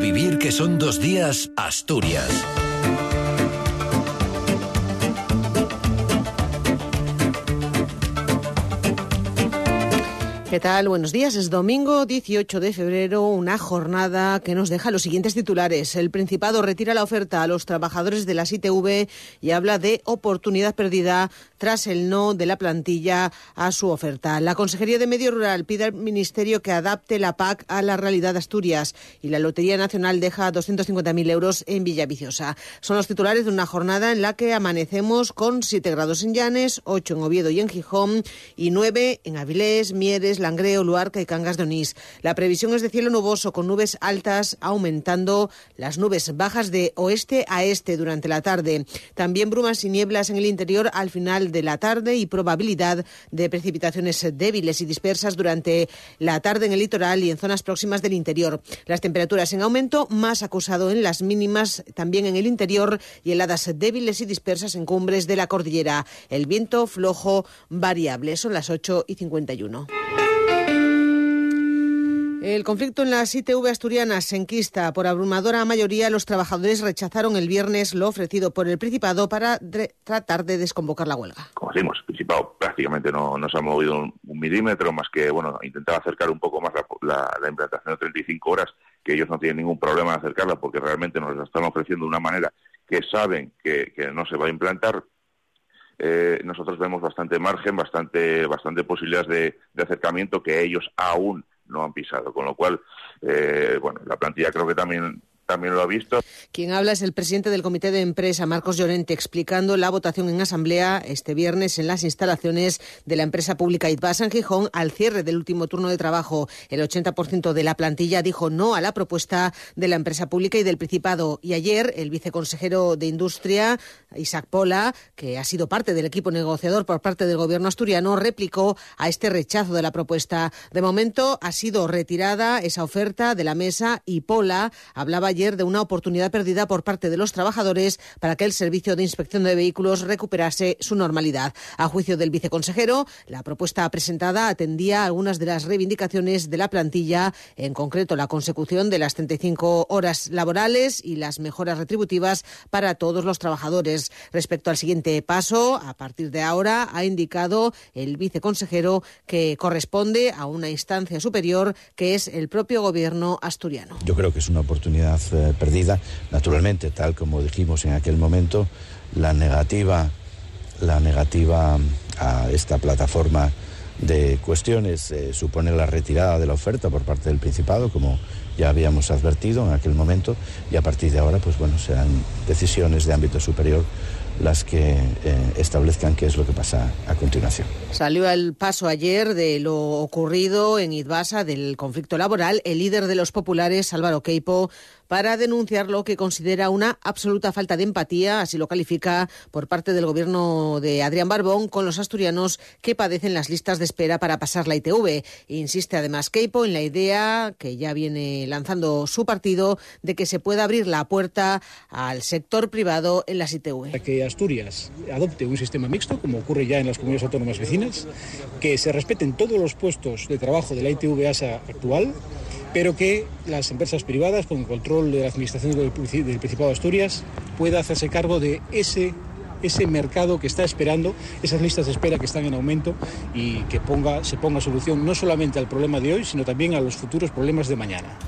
Vivir que son dos días, Asturias. ¿Qué tal? Buenos días. Es domingo 18 de febrero, una jornada que nos deja los siguientes titulares. El Principado retira la oferta a los trabajadores de las ITV y habla de oportunidad perdida tras el no de la plantilla a su oferta. La Consejería de Medio Rural pide al Ministerio que adapte la PAC a la realidad de Asturias y la Lotería Nacional deja 250.000 euros en Villaviciosa. Son los titulares de una jornada en la que amanecemos con 7 grados en Llanes, 8 en Oviedo y en Gijón y 9 en Avilés, Mieres, Langreo, Luarca y Cangas de Onís. La previsión es de cielo nuboso con nubes altas aumentando las nubes bajas de oeste a este durante la tarde. También brumas y nieblas en el interior al final de la tarde y probabilidad de precipitaciones débiles y dispersas durante la tarde en el litoral y en zonas próximas del interior. Las temperaturas en aumento, más acusado en las mínimas, también en el interior y heladas débiles y dispersas en cumbres de la cordillera. El viento flojo variable. Son las 8 y 51. El conflicto en las ITV asturianas se enquista. Por abrumadora mayoría, los trabajadores rechazaron el viernes lo ofrecido por el Principado para tratar de desconvocar la huelga. Como decimos, el Principado prácticamente no, se ha movido un, milímetro, más que bueno intentar acercar un poco más la, implantación de 35 horas, que ellos no tienen ningún problema en acercarla porque realmente nos la están ofreciendo de una manera que saben que, no se va a implantar, eh, nosotros vemos bastante margen, bastante, bastante posibilidades de, acercamiento que ellos aún no han pisado. Con lo cual, eh, bueno, la plantilla creo que también también lo ha visto. Quien habla es el presidente del Comité de Empresa, Marcos Llorente, explicando la votación en asamblea este viernes en las instalaciones de la empresa pública Itbasa en Gijón al cierre del último turno de trabajo. El 80% de la plantilla dijo no a la propuesta de la empresa pública y del Principado. Y ayer el viceconsejero de Industria, Isaac Pola, que ha sido parte del equipo negociador por parte del gobierno asturiano, replicó a este rechazo de la propuesta. De momento ha sido retirada esa oferta de la mesa y Pola hablaba de una oportunidad perdida por parte de los trabajadores para que el servicio de inspección de vehículos recuperase su normalidad. A juicio del viceconsejero, la propuesta presentada atendía algunas de las reivindicaciones de la plantilla, en concreto la consecución de las 35 horas laborales y las mejoras retributivas para todos los trabajadores. Respecto al siguiente paso, a partir de ahora, ha indicado el viceconsejero que corresponde a una instancia superior que es el propio gobierno asturiano. Yo creo que es una oportunidad eh, perdida. Naturalmente, tal como dijimos en aquel momento, la negativa, la negativa a esta plataforma de cuestiones eh, supone la retirada de la oferta por parte del Principado, como ya habíamos advertido en aquel momento, y a partir de ahora, pues bueno, serán decisiones de ámbito superior las que eh, establezcan qué es lo que pasa a continuación. Salió al paso ayer de lo ocurrido en Idbasa del conflicto laboral el líder de los populares, Álvaro Queipo, para denunciar lo que considera una absoluta falta de empatía, así lo califica por parte del gobierno de Adrián Barbón, con los asturianos que padecen las listas de espera para pasar la ITV. Insiste además Keipo en la idea que ya viene lanzando su partido de que se pueda abrir la puerta al sector privado en las ITV. Que Asturias adopte un sistema mixto, como ocurre ya en las comunidades autónomas vecinas, que se respeten todos los puestos de trabajo de la ITV ASA actual pero que las empresas privadas, con control de la Administración del Principado de Asturias, pueda hacerse cargo de ese ese mercado que está esperando, esas listas de espera que están en aumento y que ponga, se ponga solución no solamente al problema de hoy, sino también a los futuros problemas de mañana.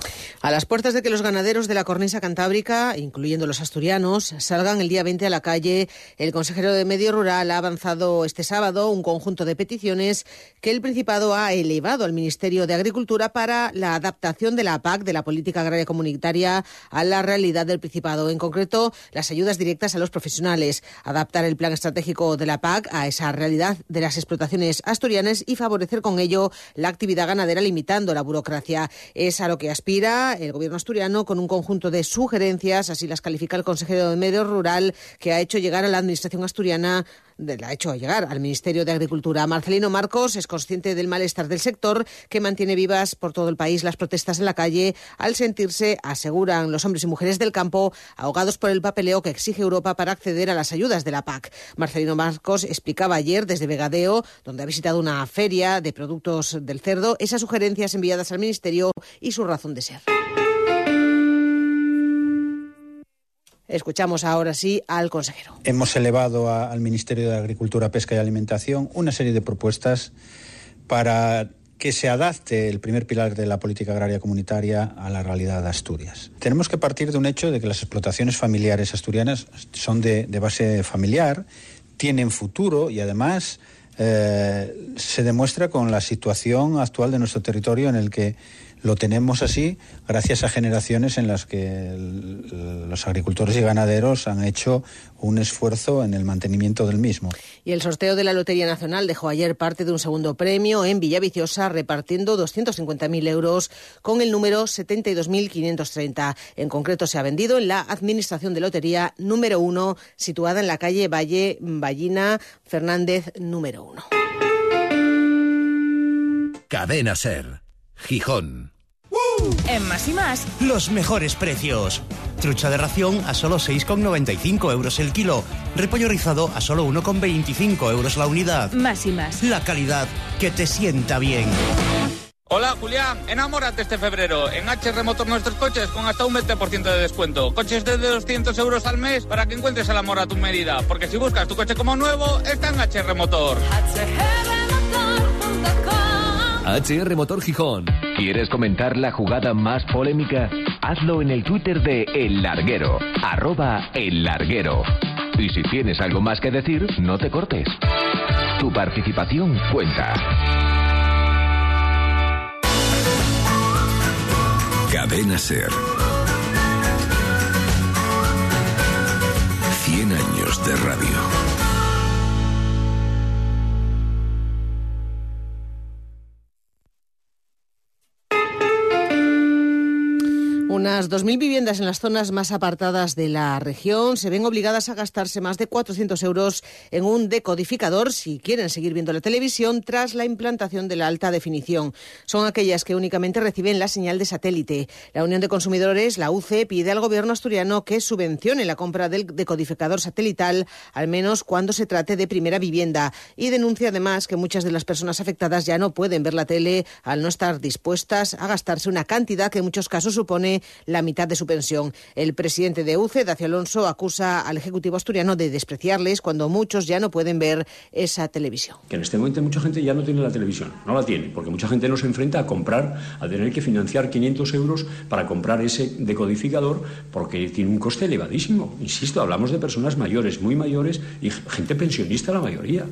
A las puertas de que los ganaderos de la cornisa cantábrica, incluyendo los asturianos, salgan el día 20 a la calle, el consejero de Medio Rural ha avanzado este sábado un conjunto de peticiones que el Principado ha elevado al Ministerio de Agricultura para la adaptación de la PAC, de la Política Agraria Comunitaria, a la realidad del Principado. En concreto, las ayudas directas a los profesionales, adaptar el plan estratégico de la PAC a esa realidad de las explotaciones asturianas y favorecer con ello la actividad ganadera limitando la burocracia. Es a lo que aspira el gobierno asturiano con un conjunto de sugerencias, así las califica el consejero de Medio Rural, que ha hecho llegar a la administración asturiana la ha hecho llegar al Ministerio de Agricultura. Marcelino Marcos es consciente del malestar del sector que mantiene vivas por todo el país las protestas en la calle al sentirse, aseguran los hombres y mujeres del campo, ahogados por el papeleo que exige Europa para acceder a las ayudas de la PAC. Marcelino Marcos explicaba ayer desde Vegadeo, donde ha visitado una feria de productos del cerdo, esas sugerencias enviadas al Ministerio y su razón de ser. Escuchamos ahora sí al consejero. Hemos elevado al Ministerio de Agricultura, Pesca y Alimentación una serie de propuestas para que se adapte el primer pilar de la política agraria comunitaria a la realidad de Asturias. Tenemos que partir de un hecho de que las explotaciones familiares asturianas son de, base familiar, tienen futuro y además eh, se demuestra con la situación actual de nuestro territorio en el que lo tenemos así gracias a generaciones en las que los agricultores y ganaderos han hecho un esfuerzo en el mantenimiento del mismo. Y el sorteo de la Lotería Nacional dejó ayer parte de un segundo premio en Villaviciosa repartiendo 250.000 euros con el número 72.530. En concreto se ha vendido en la Administración de Lotería número 1 situada en la calle Valle Ballina Fernández número 1. Cadena Ser. Gijón. En más y más, los mejores precios. Trucha de ración a solo 6,95 euros el kilo. Repollo rizado a solo 1,25 euros la unidad. Más y más. La calidad que te sienta bien. Hola Julián, enamórate este febrero. En HR Motor nuestros coches con hasta un 20% de descuento. Coches de 200 euros al mes para que encuentres el amor a tu medida. Porque si buscas tu coche como nuevo, está en HR Motor. HR Motor Gijón. ¿Quieres comentar la jugada más polémica? Hazlo en el Twitter de El Larguero, arroba El Larguero. Y si tienes algo más que decir, no te cortes. Tu participación cuenta. Cadena Ser. 100 años de radio. Unas 2.000 viviendas en las zonas más apartadas de la región se ven obligadas a gastarse más de 400 euros en un decodificador si quieren seguir viendo la televisión tras la implantación de la alta definición. Son aquellas que únicamente reciben la señal de satélite. La Unión de Consumidores, la UCE, pide al gobierno asturiano que subvencione la compra del decodificador satelital, al menos cuando se trate de primera vivienda, y denuncia además que muchas de las personas afectadas ya no pueden ver la tele al no estar dispuestas a gastarse una cantidad que en muchos casos supone la mitad de su pensión. El presidente de UCE, Dacio Alonso, acusa al Ejecutivo asturiano de despreciarles cuando muchos ya no pueden ver esa televisión. Que en este momento mucha gente ya no tiene la televisión, no la tiene, porque mucha gente no se enfrenta a comprar, a tener que financiar 500 euros para comprar ese decodificador porque tiene un coste elevadísimo. Insisto, hablamos de personas mayores, muy mayores y gente pensionista la mayoría.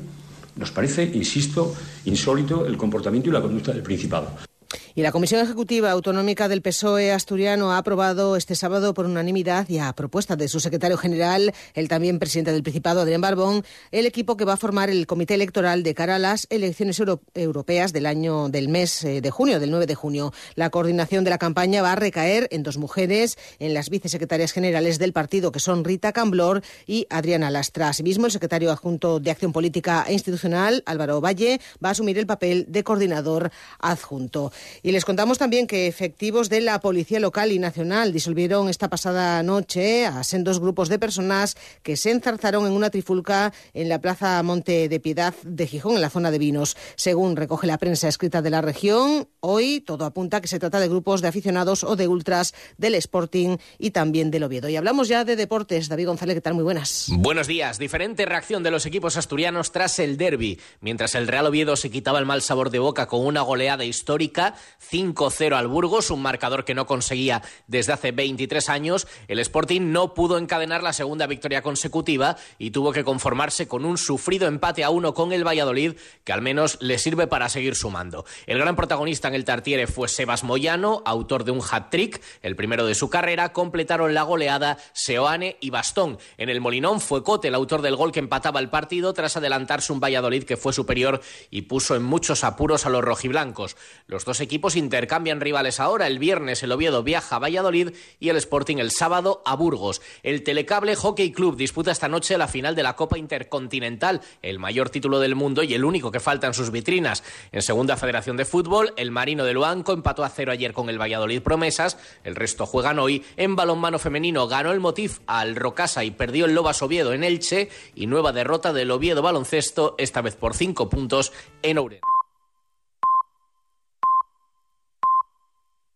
Nos parece, insisto, insólito el comportamiento y la conducta del Principado. Y la Comisión Ejecutiva Autonómica del PSOE asturiano ha aprobado este sábado por unanimidad y a propuesta de su secretario general, el también presidente del Principado, Adrián Barbón, el equipo que va a formar el comité electoral de cara a las elecciones europeas del año del mes eh, de junio, del 9 de junio. La coordinación de la campaña va a recaer en dos mujeres, en las vicesecretarias generales del partido, que son Rita Camblor y Adriana Lastra. Asimismo, el secretario adjunto de Acción Política e Institucional, Álvaro Valle, va a asumir el papel de coordinador adjunto. Y les contamos también que efectivos de la Policía Local y Nacional disolvieron esta pasada noche a sendos grupos de personas que se enzarzaron en una trifulca en la Plaza Monte de Piedad de Gijón, en la zona de Vinos. Según recoge la prensa escrita de la región, hoy todo apunta a que se trata de grupos de aficionados o de ultras del Sporting y también del Oviedo. Y hablamos ya de deportes. David González, ¿qué tal? Muy buenas. Buenos días. Diferente reacción de los equipos asturianos tras el derby. Mientras el Real Oviedo se quitaba el mal sabor de boca con una goleada histórica, 5-0 al Burgos, un marcador que no conseguía desde hace 23 años. El Sporting no pudo encadenar la segunda victoria consecutiva y tuvo que conformarse con un sufrido empate a uno con el Valladolid, que al menos le sirve para seguir sumando. El gran protagonista en el Tartiere fue Sebas Moyano, autor de un hat-trick, el primero de su carrera. Completaron la goleada Seoane y Bastón. En el Molinón fue Cote el autor del gol que empataba el partido tras adelantarse un Valladolid que fue superior y puso en muchos apuros a los rojiblancos. Los dos equipos intercambian rivales ahora. El viernes el Oviedo viaja a Valladolid y el Sporting el sábado a Burgos. El Telecable Hockey Club disputa esta noche la final de la Copa Intercontinental, el mayor título del mundo y el único que falta en sus vitrinas. En Segunda Federación de Fútbol, el Marino de Luanco empató a cero ayer con el Valladolid Promesas. El resto juegan hoy. En balonmano femenino ganó el Motif al Rocasa y perdió el Lobas Oviedo en Elche. Y nueva derrota del Oviedo Baloncesto, esta vez por cinco puntos en Ourense.